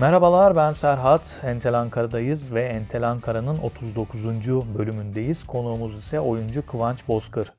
Merhabalar ben Serhat. Entel Ankara'dayız ve Entel Ankara'nın 39. bölümündeyiz. Konuğumuz ise oyuncu Kıvanç Bozkır.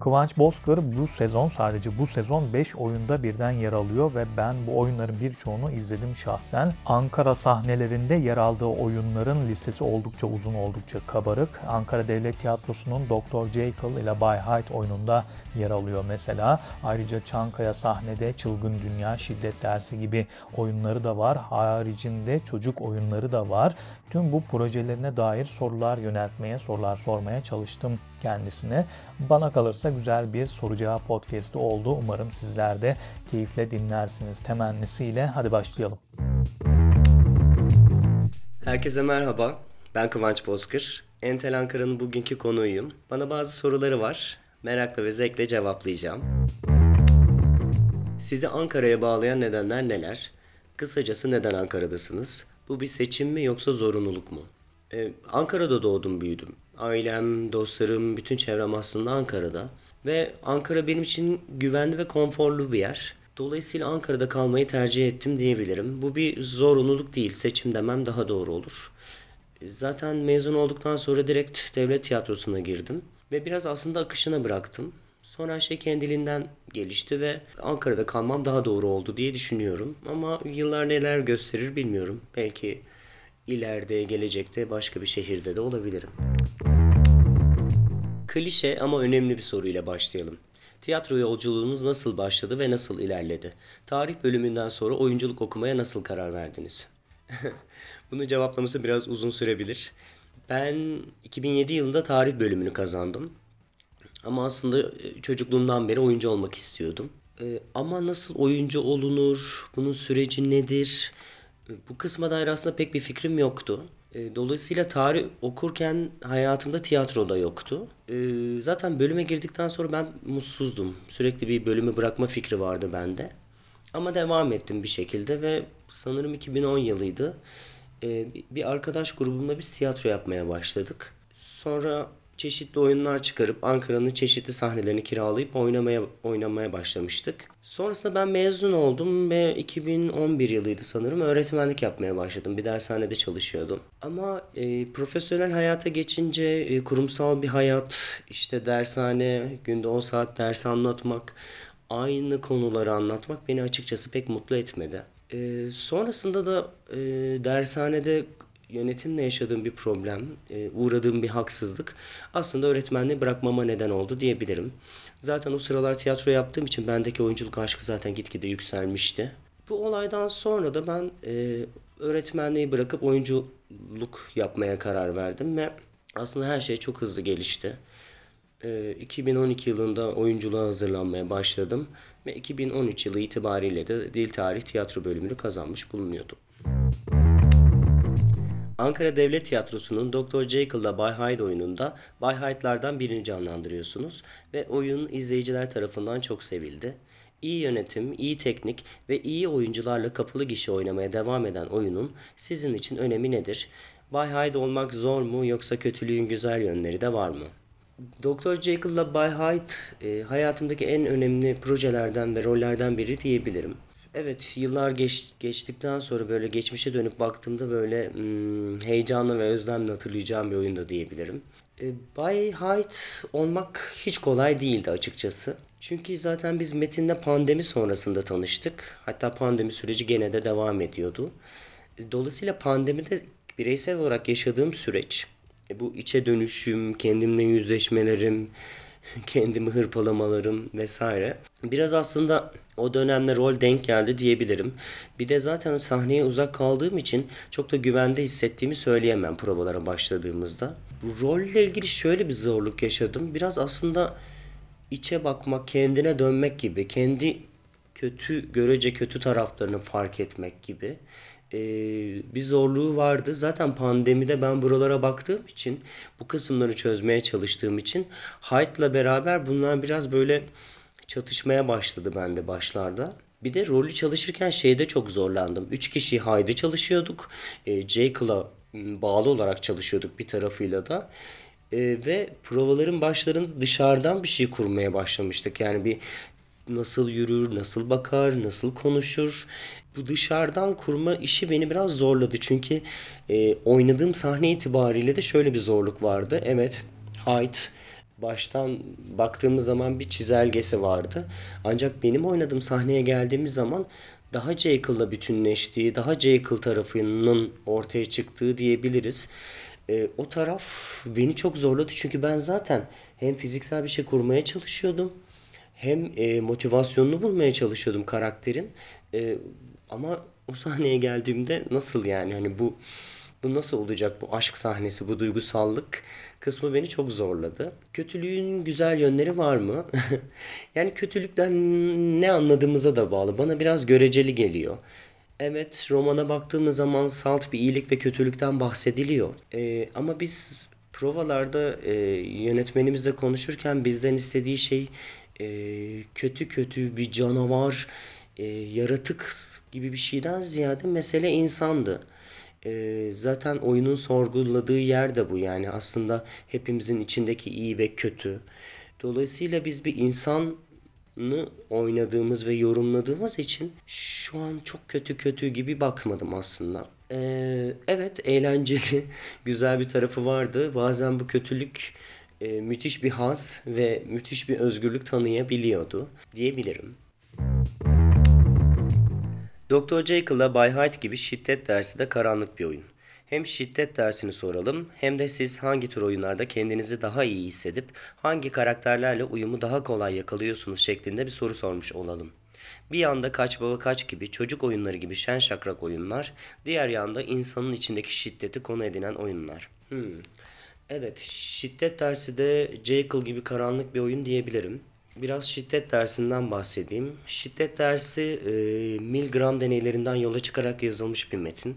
Kıvanç Bozkır bu sezon sadece bu sezon 5 oyunda birden yer alıyor ve ben bu oyunların birçoğunu izledim şahsen. Ankara sahnelerinde yer aldığı oyunların listesi oldukça uzun, oldukça kabarık. Ankara Devlet Tiyatrosu'nun Dr. Jekyll ile Bay Hyde oyununda yer alıyor mesela. Ayrıca Çankaya sahnede Çılgın Dünya, Şiddet Dersi gibi oyunları da var. Haricinde çocuk oyunları da var. Tüm bu projelerine dair sorular yöneltmeye, sorular sormaya çalıştım kendisine. Bana kalırsa güzel bir soru cevap podcast'i oldu. Umarım sizler de keyifle dinlersiniz temennisiyle. Hadi başlayalım. Herkese merhaba. Ben Kıvanç Bozkır. Entel Ankara'nın bugünkü konuğuyum. Bana bazı soruları var. Merakla ve zevkle cevaplayacağım. Sizi Ankara'ya bağlayan nedenler neler? Kısacası neden Ankara'dasınız? Bu bir seçim mi yoksa zorunluluk mu? Ee, Ankara'da doğdum büyüdüm. Ailem, dostlarım, bütün çevrem aslında Ankara'da. Ve Ankara benim için güvenli ve konforlu bir yer. Dolayısıyla Ankara'da kalmayı tercih ettim diyebilirim. Bu bir zorunluluk değil, seçim demem daha doğru olur. Zaten mezun olduktan sonra direkt devlet tiyatrosuna girdim. Ve biraz aslında akışına bıraktım. Sonra şey kendiliğinden gelişti ve Ankara'da kalmam daha doğru oldu diye düşünüyorum. Ama yıllar neler gösterir bilmiyorum. Belki ileride, gelecekte başka bir şehirde de olabilirim. Klişe ama önemli bir soruyla başlayalım. Tiyatro yolculuğunuz nasıl başladı ve nasıl ilerledi? Tarih bölümünden sonra oyunculuk okumaya nasıl karar verdiniz? Bunu cevaplaması biraz uzun sürebilir. Ben 2007 yılında tarih bölümünü kazandım. Ama aslında e, çocukluğumdan beri oyuncu olmak istiyordum. Ee, ama nasıl oyuncu olunur? Bunun süreci nedir? Ee, bu kısma dair aslında pek bir fikrim yoktu. Dolayısıyla tarih okurken hayatımda tiyatro da yoktu. Zaten bölüme girdikten sonra ben mutsuzdum. Sürekli bir bölümü bırakma fikri vardı bende. Ama devam ettim bir şekilde ve sanırım 2010 yılıydı. Ee, bir arkadaş grubumla biz tiyatro yapmaya başladık. Sonra çeşitli oyunlar çıkarıp Ankara'nın çeşitli sahnelerini kiralayıp oynamaya oynamaya başlamıştık. Sonrasında ben mezun oldum ve 2011 yılıydı sanırım öğretmenlik yapmaya başladım. Bir dershanede çalışıyordum. Ama e, profesyonel hayata geçince e, kurumsal bir hayat, işte dershane, günde 10 saat ders anlatmak, aynı konuları anlatmak beni açıkçası pek mutlu etmedi. E, sonrasında da e, dershanede yönetimle yaşadığım bir problem, e, uğradığım bir haksızlık aslında öğretmenliği bırakmama neden oldu diyebilirim. Zaten o sıralar tiyatro yaptığım için bendeki oyunculuk aşkı zaten gitgide yükselmişti. Bu olaydan sonra da ben e, öğretmenliği bırakıp oyunculuk yapmaya karar verdim ve aslında her şey çok hızlı gelişti. E, 2012 yılında oyunculuğa hazırlanmaya başladım ve 2013 yılı itibariyle de Dil Tarih Tiyatro bölümünü kazanmış bulunuyordum. Ankara Devlet Tiyatrosu'nun Dr. Jekyll'la Bay Hyde oyununda Bay Hyde'lardan birini canlandırıyorsunuz ve oyun izleyiciler tarafından çok sevildi. İyi yönetim, iyi teknik ve iyi oyuncularla kapalı gişe oynamaya devam eden oyunun sizin için önemi nedir? Bay Hyde olmak zor mu yoksa kötülüğün güzel yönleri de var mı? Dr. Jekyll'la Bay Hyde e, hayatımdaki en önemli projelerden ve rollerden biri diyebilirim. Evet yıllar geç, geçtikten sonra böyle geçmişe dönüp baktığımda böyle hmm, heyecanlı ve özlemle hatırlayacağım bir oyunda diyebilirim. E, Bay Hyde olmak hiç kolay değildi açıkçası. Çünkü zaten biz Metin'le pandemi sonrasında tanıştık. Hatta pandemi süreci gene de devam ediyordu. E, dolayısıyla pandemide bireysel olarak yaşadığım süreç, bu içe dönüşüm, kendimle yüzleşmelerim, kendimi hırpalamalarım vesaire. Biraz aslında o dönemde rol denk geldi diyebilirim. Bir de zaten sahneye uzak kaldığım için çok da güvende hissettiğimi söyleyemem provalara başladığımızda. Rolle ilgili şöyle bir zorluk yaşadım. Biraz aslında içe bakmak, kendine dönmek gibi, kendi kötü, görece kötü taraflarını fark etmek gibi e, bir zorluğu vardı. Zaten pandemide ben buralara baktığım için, bu kısımları çözmeye çalıştığım için Hyde'la beraber bunlar biraz böyle çatışmaya başladı bende başlarda. Bir de rolü çalışırken şeyde çok zorlandım. Üç kişi Hyde'ı çalışıyorduk. E, Jekyll'a bağlı olarak çalışıyorduk bir tarafıyla da. E, ve provaların başlarında dışarıdan bir şey kurmaya başlamıştık. Yani bir nasıl yürür, nasıl bakar, nasıl konuşur. Bu dışarıdan kurma işi beni biraz zorladı. Çünkü e, oynadığım sahne itibariyle de şöyle bir zorluk vardı. Evet, height baştan baktığımız zaman bir çizelgesi vardı. Ancak benim oynadığım sahneye geldiğimiz zaman daha Jekyll'la bütünleştiği, daha Jekyll tarafının ortaya çıktığı diyebiliriz. E, o taraf beni çok zorladı çünkü ben zaten hem fiziksel bir şey kurmaya çalışıyordum hem e, motivasyonunu bulmaya çalışıyordum karakterin. E, ama o sahneye geldiğimde nasıl yani hani bu bu nasıl olacak bu aşk sahnesi bu duygusallık kısmı beni çok zorladı. Kötülüğün güzel yönleri var mı? yani kötülükten ne anladığımıza da bağlı. Bana biraz göreceli geliyor. Evet romana baktığımız zaman salt bir iyilik ve kötülükten bahsediliyor. Ee, ama biz provalarda e, yönetmenimizle konuşurken bizden istediği şey e, kötü kötü bir canavar, e, yaratık gibi bir şeyden ziyade mesele insandı. E, zaten oyunun sorguladığı yer de bu yani aslında hepimizin içindeki iyi ve kötü. Dolayısıyla biz bir insan oynadığımız ve yorumladığımız için şu an çok kötü kötü gibi bakmadım aslında. Ee, evet eğlenceli, güzel bir tarafı vardı. Bazen bu kötülük e, müthiş bir haz ve müthiş bir özgürlük tanıyabiliyordu diyebilirim. Dr. Jekyll'la Bay Hyde gibi şiddet dersi de karanlık bir oyun. Hem şiddet dersini soralım hem de siz hangi tür oyunlarda kendinizi daha iyi hissedip hangi karakterlerle uyumu daha kolay yakalıyorsunuz şeklinde bir soru sormuş olalım. Bir yanda kaç baba kaç gibi çocuk oyunları gibi şen şakrak oyunlar, diğer yanda insanın içindeki şiddeti konu edinen oyunlar. Hmm. Evet, şiddet dersi de Jekyll gibi karanlık bir oyun diyebilirim. Biraz şiddet dersinden bahsedeyim. Şiddet dersi e, Milgram deneylerinden yola çıkarak yazılmış bir metin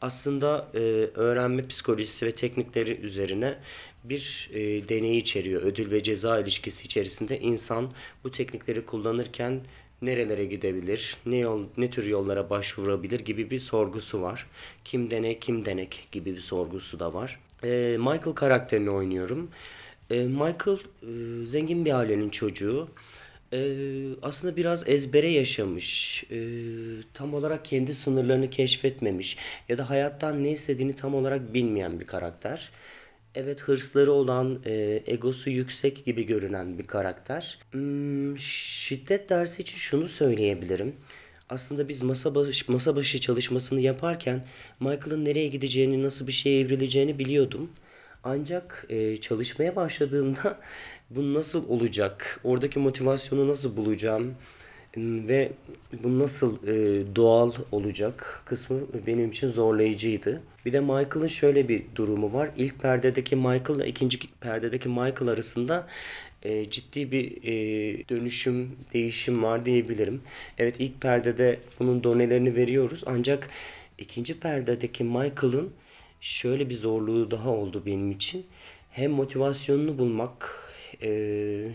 aslında e, öğrenme psikolojisi ve teknikleri üzerine bir e, deney içeriyor. Ödül ve ceza ilişkisi içerisinde insan bu teknikleri kullanırken nerelere gidebilir, ne yol, ne tür yollara başvurabilir gibi bir sorgusu var. Kim dene, kim denek gibi bir sorgusu da var. E, Michael karakterini oynuyorum. E, Michael e, zengin bir ailenin çocuğu e, aslında biraz ezbere yaşamış. E, tam olarak kendi sınırlarını keşfetmemiş ya da hayattan ne istediğini tam olarak bilmeyen bir karakter. Evet hırsları olan, e, egosu yüksek gibi görünen bir karakter. Hmm, şiddet dersi için şunu söyleyebilirim. Aslında biz masa başı, masa başı çalışmasını yaparken Michael'ın nereye gideceğini, nasıl bir şeye evrileceğini biliyordum. Ancak e, çalışmaya başladığımda bu nasıl olacak, oradaki motivasyonu nasıl bulacağım ve bu nasıl e, doğal olacak kısmı benim için zorlayıcıydı. Bir de Michael'ın şöyle bir durumu var. İlk perdedeki Michael ile ikinci perdedeki Michael arasında e, ciddi bir e, dönüşüm, değişim var diyebilirim. Evet ilk perdede bunun donelerini veriyoruz ancak ikinci perdedeki Michael'ın şöyle bir zorluğu daha oldu benim için. Hem motivasyonunu bulmak e,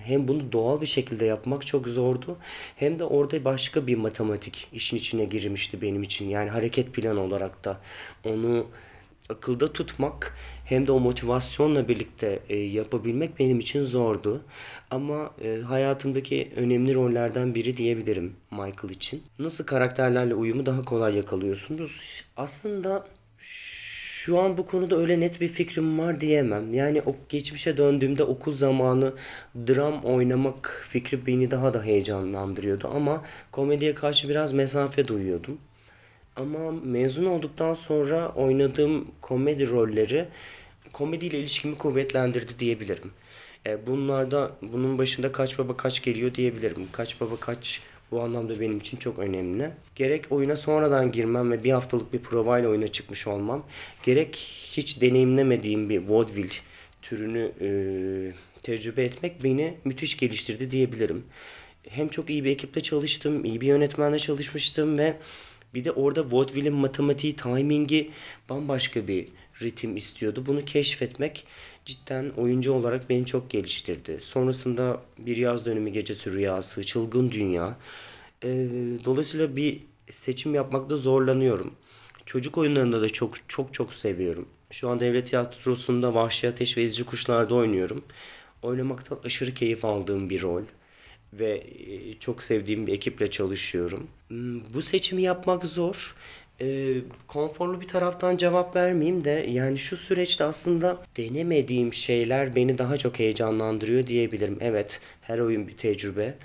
hem bunu doğal bir şekilde yapmak çok zordu. Hem de orada başka bir matematik işin içine girmişti benim için. Yani hareket planı olarak da onu akılda tutmak hem de o motivasyonla birlikte e, yapabilmek benim için zordu. Ama e, hayatımdaki önemli rollerden biri diyebilirim Michael için. Nasıl karakterlerle uyumu daha kolay yakalıyorsunuz? Aslında şu an bu konuda öyle net bir fikrim var diyemem. Yani o geçmişe döndüğümde okul zamanı dram oynamak fikri beni daha da heyecanlandırıyordu. Ama komediye karşı biraz mesafe duyuyordum. Ama mezun olduktan sonra oynadığım komedi rolleri komediyle ilişkimi kuvvetlendirdi diyebilirim. E, bunlarda bunun başında kaç baba kaç geliyor diyebilirim. Kaç baba kaç bu anlamda benim için çok önemli. Gerek oyuna sonradan girmem ve bir haftalık bir provayla oyuna çıkmış olmam, gerek hiç deneyimlemediğim bir vaudeville türünü e, tecrübe etmek beni müthiş geliştirdi diyebilirim. Hem çok iyi bir ekiple çalıştım, iyi bir yönetmenle çalışmıştım ve bir de orada vaudeville'in matematiği, timingi bambaşka bir ritim istiyordu. Bunu keşfetmek cidden oyuncu olarak beni çok geliştirdi. Sonrasında Bir Yaz Dönümü Gecesi Rüyası, Çılgın Dünya. Ee, dolayısıyla bir seçim yapmakta zorlanıyorum. Çocuk oyunlarında da çok çok çok seviyorum. Şu an devlet tiyatrosunda Vahşi Ateş ve İzci Kuşlar'da oynuyorum. Oynamaktan aşırı keyif aldığım bir rol. Ve e, çok sevdiğim bir ekiple çalışıyorum. Hmm, Bu seçimi yapmak zor. E, konforlu bir taraftan cevap vermeyeyim de yani şu süreçte aslında denemediğim şeyler beni daha çok heyecanlandırıyor diyebilirim. Evet, her oyun bir tecrübe.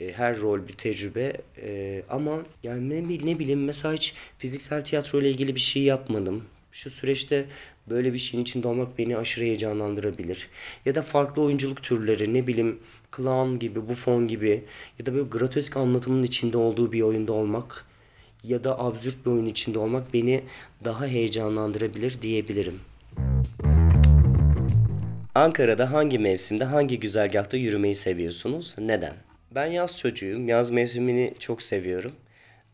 E, her rol bir tecrübe E, ama yani ne, ne bileyim mesela hiç fiziksel tiyatro ile ilgili bir şey yapmadım. Şu süreçte böyle bir şeyin içinde olmak beni aşırı heyecanlandırabilir. Ya da farklı oyunculuk türleri ne bileyim clown gibi, buffon gibi ya da böyle grotesk anlatımın içinde olduğu bir oyunda olmak ya da absürt bir oyun içinde olmak beni daha heyecanlandırabilir diyebilirim. Ankara'da hangi mevsimde, hangi güzergahta yürümeyi seviyorsunuz? Neden? Ben yaz çocuğuyum. Yaz mevsimini çok seviyorum.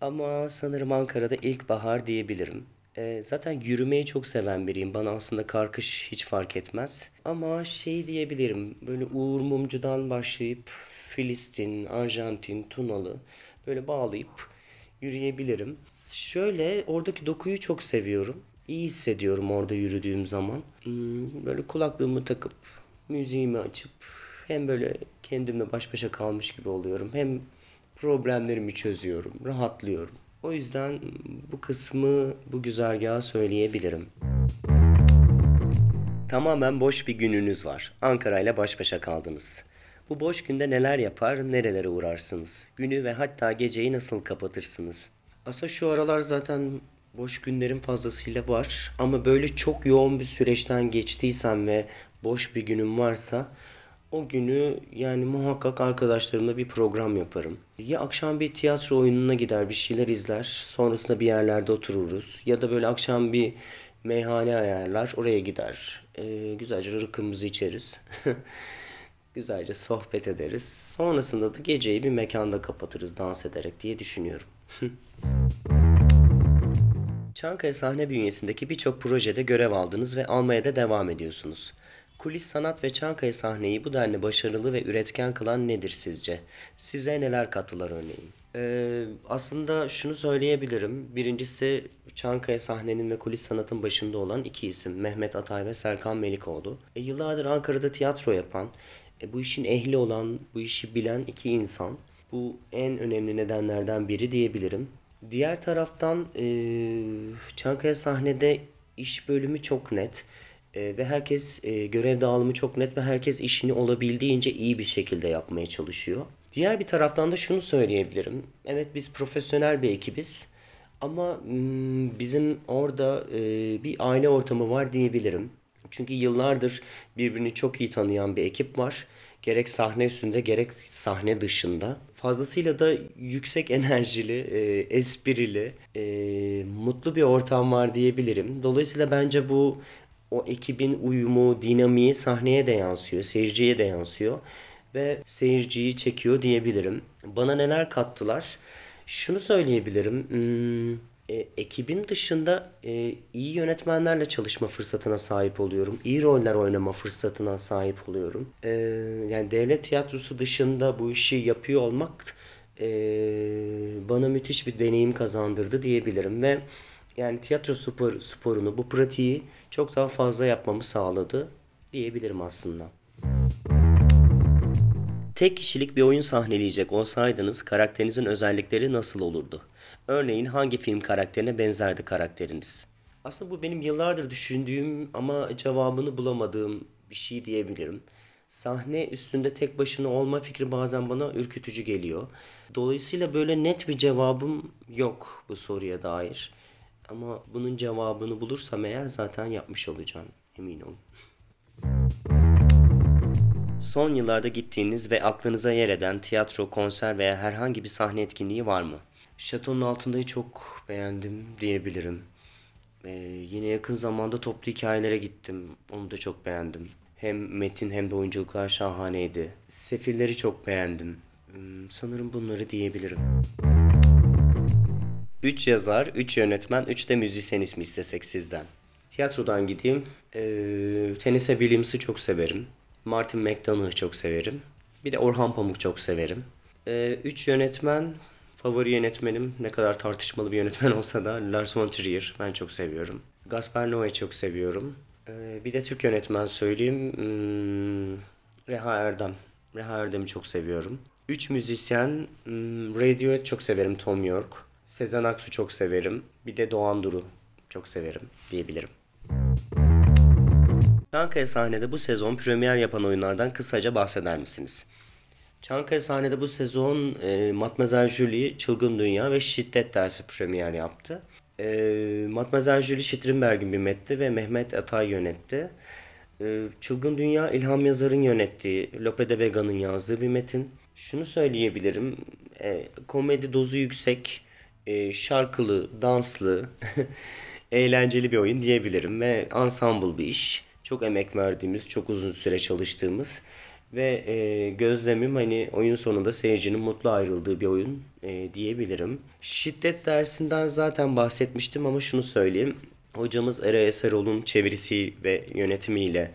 Ama sanırım Ankara'da ilkbahar diyebilirim. Ee, zaten yürümeyi çok seven biriyim. Bana aslında kar kış hiç fark etmez. Ama şey diyebilirim. Böyle Uğur Mumcu'dan başlayıp Filistin, Arjantin, Tunalı böyle bağlayıp yürüyebilirim. Şöyle oradaki dokuyu çok seviyorum. İyi hissediyorum orada yürüdüğüm zaman. Hmm, Böyle kulaklığımı takıp müziğimi açıp hem böyle kendimle baş başa kalmış gibi oluyorum. Hem problemlerimi çözüyorum, rahatlıyorum. O yüzden bu kısmı bu güzergahı söyleyebilirim. Tamamen boş bir gününüz var. Ankara ile baş başa kaldınız. Bu boş günde neler yapar, nerelere uğrarsınız? Günü ve hatta geceyi nasıl kapatırsınız? Aslında şu aralar zaten boş günlerim fazlasıyla var. Ama böyle çok yoğun bir süreçten geçtiysem ve boş bir günüm varsa o günü yani muhakkak arkadaşlarımla bir program yaparım. Ya akşam bir tiyatro oyununa gider bir şeyler izler. Sonrasında bir yerlerde otururuz. Ya da böyle akşam bir meyhane ayarlar. Oraya gider. Ee, güzelce rıkımızı içeriz. güzelce sohbet ederiz. Sonrasında da geceyi bir mekanda kapatırız dans ederek diye düşünüyorum. Çankaya sahne bünyesindeki birçok projede görev aldınız ve almaya da devam ediyorsunuz. Kulis sanat ve Çankaya sahneyi bu denli başarılı ve üretken kılan nedir sizce? Size neler kattılar örneğin? Ee, aslında şunu söyleyebilirim. Birincisi Çankaya sahnenin ve kulis sanatın başında olan iki isim. Mehmet Atay ve Serkan Melikoğlu. E, yıllardır Ankara'da tiyatro yapan, e, bu işin ehli olan, bu işi bilen iki insan. Bu en önemli nedenlerden biri diyebilirim. Diğer taraftan e, Çankaya sahnede iş bölümü çok net. E, ve herkes e, görev dağılımı çok net ve herkes işini olabildiğince iyi bir şekilde yapmaya çalışıyor. Diğer bir taraftan da şunu söyleyebilirim. Evet biz profesyonel bir ekibiz ama mm, bizim orada e, bir aile ortamı var diyebilirim. Çünkü yıllardır birbirini çok iyi tanıyan bir ekip var. Gerek sahne üstünde gerek sahne dışında. Fazlasıyla da yüksek enerjili, e, esprili, e, mutlu bir ortam var diyebilirim. Dolayısıyla bence bu o ekibin uyumu, dinamiği sahneye de yansıyor, seyirciye de yansıyor ve seyirciyi çekiyor diyebilirim. Bana neler kattılar? Şunu söyleyebilirim. Hmm, e, ekibin dışında e, iyi yönetmenlerle çalışma fırsatına sahip oluyorum. İyi roller oynama fırsatına sahip oluyorum. E, yani devlet tiyatrosu dışında bu işi yapıyor olmak e, bana müthiş bir deneyim kazandırdı diyebilirim ve yani tiyatro spor, sporunu, bu pratiği çok daha fazla yapmamı sağladı diyebilirim aslında. Tek kişilik bir oyun sahneleyecek olsaydınız karakterinizin özellikleri nasıl olurdu? Örneğin hangi film karakterine benzerdi karakteriniz? Aslında bu benim yıllardır düşündüğüm ama cevabını bulamadığım bir şey diyebilirim. Sahne üstünde tek başına olma fikri bazen bana ürkütücü geliyor. Dolayısıyla böyle net bir cevabım yok bu soruya dair. Ama bunun cevabını bulursam eğer zaten yapmış olacağım emin olun. Son yıllarda gittiğiniz ve aklınıza yer eden tiyatro, konser veya herhangi bir sahne etkinliği var mı? Şatonun altındayı çok beğendim diyebilirim. Ee, yine yakın zamanda toplu hikayelere gittim. Onu da çok beğendim. Hem metin hem de oyunculuklar şahaneydi. Sefilleri çok beğendim. Hmm, sanırım bunları diyebilirim. 3 yazar, 3 yönetmen, 3 de müzisyen ismi istesek sizden. Tiyatrodan gideyim. Ee, Tennessee Williams'ı çok severim. Martin McDonagh'ı çok severim. Bir de Orhan Pamuk çok severim. Ee, üç yönetmen, favori yönetmenim ne kadar tartışmalı bir yönetmen olsa da Lars von Trier ben çok seviyorum. Gaspar Noé'yi çok seviyorum. Ee, bir de Türk yönetmen söyleyeyim. Hmm, Reha Erdem. Reha Erdem'i çok seviyorum. Üç müzisyen, hmm, Radiohead çok severim Tom York. Sezen Aksu çok severim. Bir de Doğan Duru çok severim diyebilirim. Çankaya sahnede bu sezon premier yapan oyunlardan kısaca bahseder misiniz? Çankaya sahnede bu sezon e, Matmazel Julie, Çılgın Dünya ve Şiddet dersi premier yaptı. E, Matmazel Julie Şitrinberg'in bir metni ve Mehmet Atay yönetti. E, Çılgın Dünya İlham Yazar'ın yönettiği, Lope de Vega'nın yazdığı bir metin. Şunu söyleyebilirim, e, komedi dozu yüksek, e, şarkılı, danslı, eğlenceli bir oyun diyebilirim ve ensemble bir iş. Çok emek verdiğimiz, çok uzun süre çalıştığımız ve e, gözlemim hani oyun sonunda seyircinin mutlu ayrıldığı bir oyun e, diyebilirim. Şiddet dersinden zaten bahsetmiştim ama şunu söyleyeyim. Hocamız Ere Eserol'un çevirisi ve yönetimiyle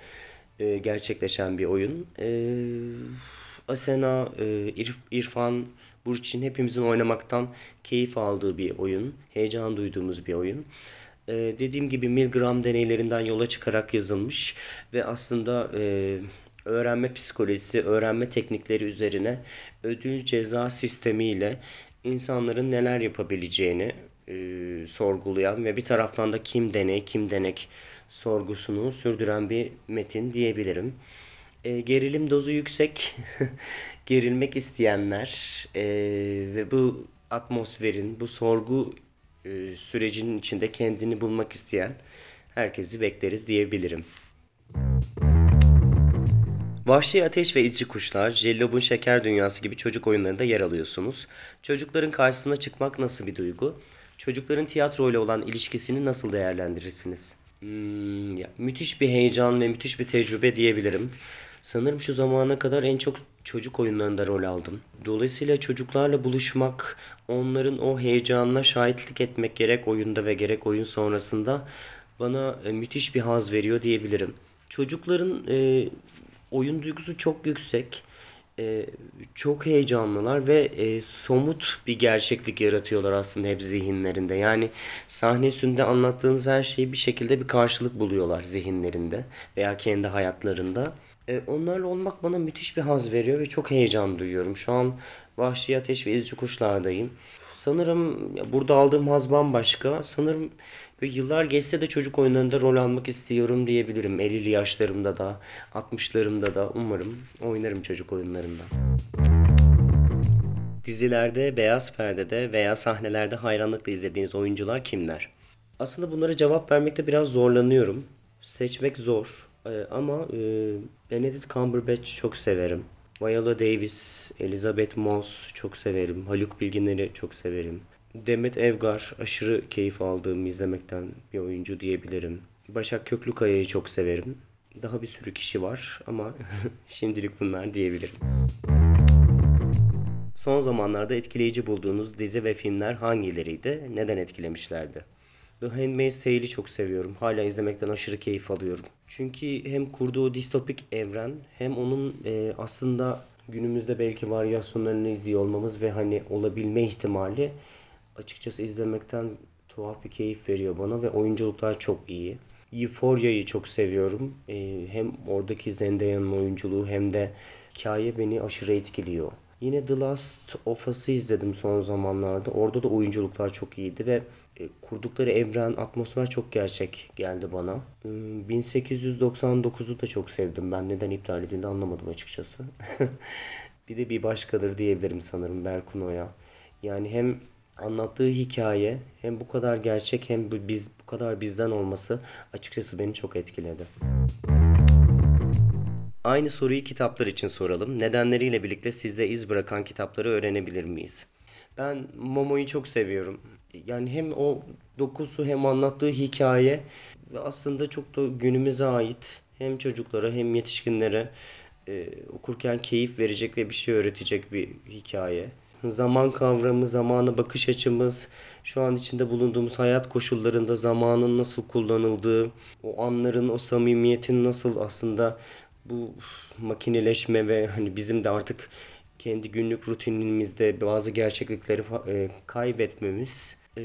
e, gerçekleşen bir oyun. E, Asena, e, İrf- İrfan, Burçin hepimizin oynamaktan keyif aldığı bir oyun. Heyecan duyduğumuz bir oyun. Ee, dediğim gibi Milgram deneylerinden yola çıkarak yazılmış ve aslında e, öğrenme psikolojisi, öğrenme teknikleri üzerine ödül ceza sistemiyle insanların neler yapabileceğini e, sorgulayan ve bir taraftan da kim deney, kim denek sorgusunu sürdüren bir metin diyebilirim. E, gerilim dozu yüksek, gerilmek isteyenler e, ve bu atmosferin, bu sorgu e, sürecinin içinde kendini bulmak isteyen herkesi bekleriz diyebilirim. Vahşi Ateş ve İzci Kuşlar, Jellob'un Şeker Dünyası gibi çocuk oyunlarında yer alıyorsunuz. Çocukların karşısına çıkmak nasıl bir duygu? Çocukların tiyatro ile olan ilişkisini nasıl değerlendirirsiniz? Hmm, ya, müthiş bir heyecan ve müthiş bir tecrübe diyebilirim. Sanırım şu zamana kadar en çok çocuk oyunlarında rol aldım. Dolayısıyla çocuklarla buluşmak, onların o heyecanına şahitlik etmek gerek oyunda ve gerek oyun sonrasında bana e, müthiş bir haz veriyor diyebilirim. Çocukların e, oyun duygusu çok yüksek. E, çok heyecanlılar ve e, somut bir gerçeklik yaratıyorlar aslında hep zihinlerinde. Yani sahne üstünde anlattığınız her şeyi bir şekilde bir karşılık buluyorlar zihinlerinde veya kendi hayatlarında. E, onlarla olmak bana müthiş bir haz veriyor ve çok heyecan duyuyorum. Şu an Vahşi Ateş ve İzci Kuşlar'dayım. Sanırım burada aldığım haz bambaşka. Sanırım böyle yıllar geçse de çocuk oyunlarında rol almak istiyorum diyebilirim. 50'li yaşlarımda da, 60'larımda da umarım oynarım çocuk oyunlarında. Dizilerde, beyaz perdede veya sahnelerde hayranlıkla izlediğiniz oyuncular kimler? Aslında bunlara cevap vermekte biraz zorlanıyorum. Seçmek zor. Ee, ama e, Benedict Cumberbatch çok severim. Viola Davis, Elizabeth Moss çok severim. Haluk Bilginer'i çok severim. Demet Evgar aşırı keyif aldığım izlemekten bir oyuncu diyebilirim. Başak Köklükaya'yı çok severim. Daha bir sürü kişi var ama şimdilik bunlar diyebilirim. Son zamanlarda etkileyici bulduğunuz dizi ve filmler hangileriydi? Neden etkilemişlerdi? The Handmaid's Tale'i çok seviyorum. Hala izlemekten aşırı keyif alıyorum. Çünkü hem kurduğu distopik evren hem onun e, aslında günümüzde belki varyasyonlarını izliyor olmamız ve hani olabilme ihtimali açıkçası izlemekten tuhaf bir keyif veriyor bana ve oyunculuklar çok iyi. Euphoria'yı çok seviyorum. E, hem oradaki Zendaya'nın oyunculuğu hem de hikaye beni aşırı etkiliyor. Yine The Last of Us'ı izledim son zamanlarda. Orada da oyunculuklar çok iyiydi ve e, kurdukları evren, atmosfer çok gerçek geldi bana. E, 1899'u da çok sevdim. Ben neden iptal edildi anlamadım açıkçası. bir de bir başkadır diyebilirim sanırım Berkuno'ya. Yani hem anlattığı hikaye hem bu kadar gerçek hem biz bu kadar bizden olması açıkçası beni çok etkiledi. Aynı soruyu kitaplar için soralım. Nedenleriyle birlikte sizde iz bırakan kitapları öğrenebilir miyiz? Ben Momo'yu çok seviyorum. Yani hem o dokusu hem anlattığı hikaye ve aslında çok da günümüze ait hem çocuklara hem yetişkinlere e, okurken keyif verecek ve bir şey öğretecek bir hikaye. Zaman kavramı, zamana bakış açımız, şu an içinde bulunduğumuz hayat koşullarında zamanın nasıl kullanıldığı, o anların, o samimiyetin nasıl aslında bu makineleşme ve hani bizim de artık kendi günlük rutinimizde bazı gerçeklikleri e, kaybetmemiz e,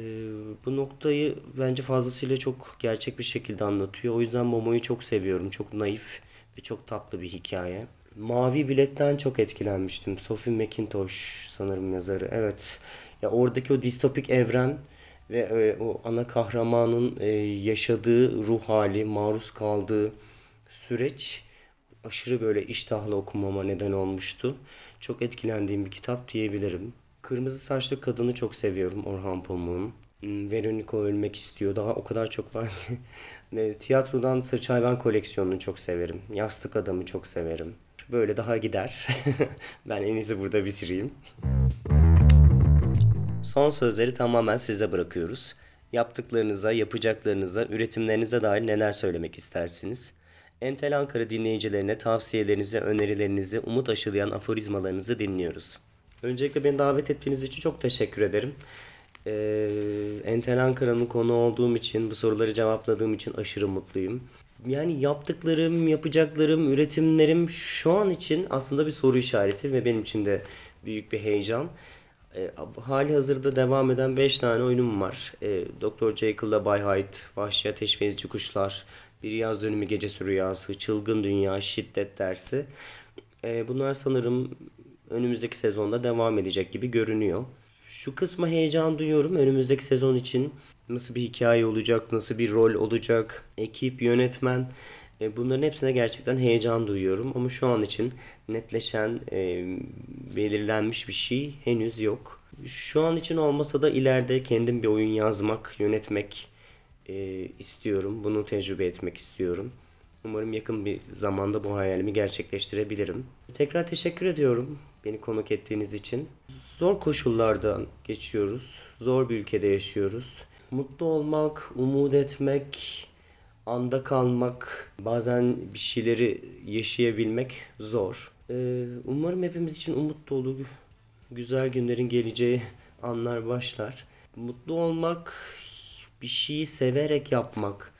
bu noktayı bence fazlasıyla çok gerçek bir şekilde anlatıyor. O yüzden Momo'yu çok seviyorum. Çok naif ve çok tatlı bir hikaye. Mavi Bilet'ten çok etkilenmiştim. Sophie McIntosh sanırım yazarı. Evet. Ya oradaki o distopik evren ve e, o ana kahramanın yaşadığı ruh hali, maruz kaldığı süreç aşırı böyle iştahla okumama neden olmuştu. Çok etkilendiğim bir kitap diyebilirim. Kırmızı saçlı kadını çok seviyorum Orhan Pamuk'un. Hmm, Veronica ölmek istiyor. Daha o kadar çok var ki. Tiyatrodan Sırç Hayvan koleksiyonunu çok severim. Yastık Adam'ı çok severim. Böyle daha gider. ben en iyisi burada bitireyim. Son sözleri tamamen size bırakıyoruz. Yaptıklarınıza, yapacaklarınıza, üretimlerinize dair neler söylemek istersiniz? Entel Ankara dinleyicilerine tavsiyelerinizi, önerilerinizi, umut aşılayan aforizmalarınızı dinliyoruz. Öncelikle beni davet ettiğiniz için çok teşekkür ederim. Ee, Entel Ankara'nın konu olduğum için, bu soruları cevapladığım için aşırı mutluyum. Yani yaptıklarım, yapacaklarım, üretimlerim şu an için aslında bir soru işareti ve benim için de büyük bir heyecan. E, hali hazırda devam eden 5 tane oyunum var. E, Dr. Jekyll'la Bay Hyde, Vahşi Ateş ve Kuşlar, Bir Yaz Dönümü Gecesi Rüyası, Çılgın Dünya, Şiddet Dersi. E, bunlar sanırım önümüzdeki sezonda devam edecek gibi görünüyor. Şu kısma heyecan duyuyorum. Önümüzdeki sezon için nasıl bir hikaye olacak, nasıl bir rol olacak, ekip, yönetmen... E, Bunların hepsine gerçekten heyecan duyuyorum ama şu an için netleşen, e, belirlenmiş bir şey henüz yok. Şu an için olmasa da ileride kendim bir oyun yazmak, yönetmek e, istiyorum. Bunu tecrübe etmek istiyorum. Umarım yakın bir zamanda bu hayalimi gerçekleştirebilirim. Tekrar teşekkür ediyorum beni konuk ettiğiniz için. Zor koşullardan geçiyoruz. Zor bir ülkede yaşıyoruz. Mutlu olmak, umut etmek, anda kalmak, bazen bir şeyleri yaşayabilmek zor. Ee, umarım hepimiz için umut dolu, güzel günlerin geleceği anlar başlar. Mutlu olmak, bir şeyi severek yapmak,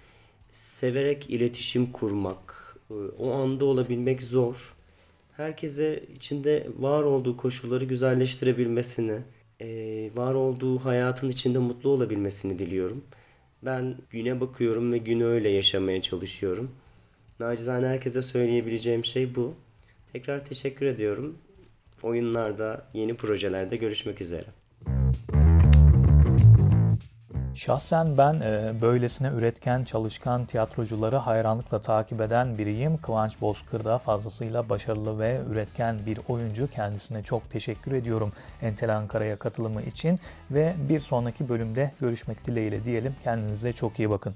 severek iletişim kurmak, e, o anda olabilmek zor. Herkese içinde var olduğu koşulları güzelleştirebilmesini, e, var olduğu hayatın içinde mutlu olabilmesini diliyorum. Ben güne bakıyorum ve günü öyle yaşamaya çalışıyorum. Nacizane herkese söyleyebileceğim şey bu. Tekrar teşekkür ediyorum. Oyunlarda, yeni projelerde görüşmek üzere. Şahsen ben e, böylesine üretken, çalışkan tiyatrocuları hayranlıkla takip eden biriyim. Kıvanç Bozkır da fazlasıyla başarılı ve üretken bir oyuncu. Kendisine çok teşekkür ediyorum Entel Ankara'ya katılımı için ve bir sonraki bölümde görüşmek dileğiyle diyelim. Kendinize çok iyi bakın.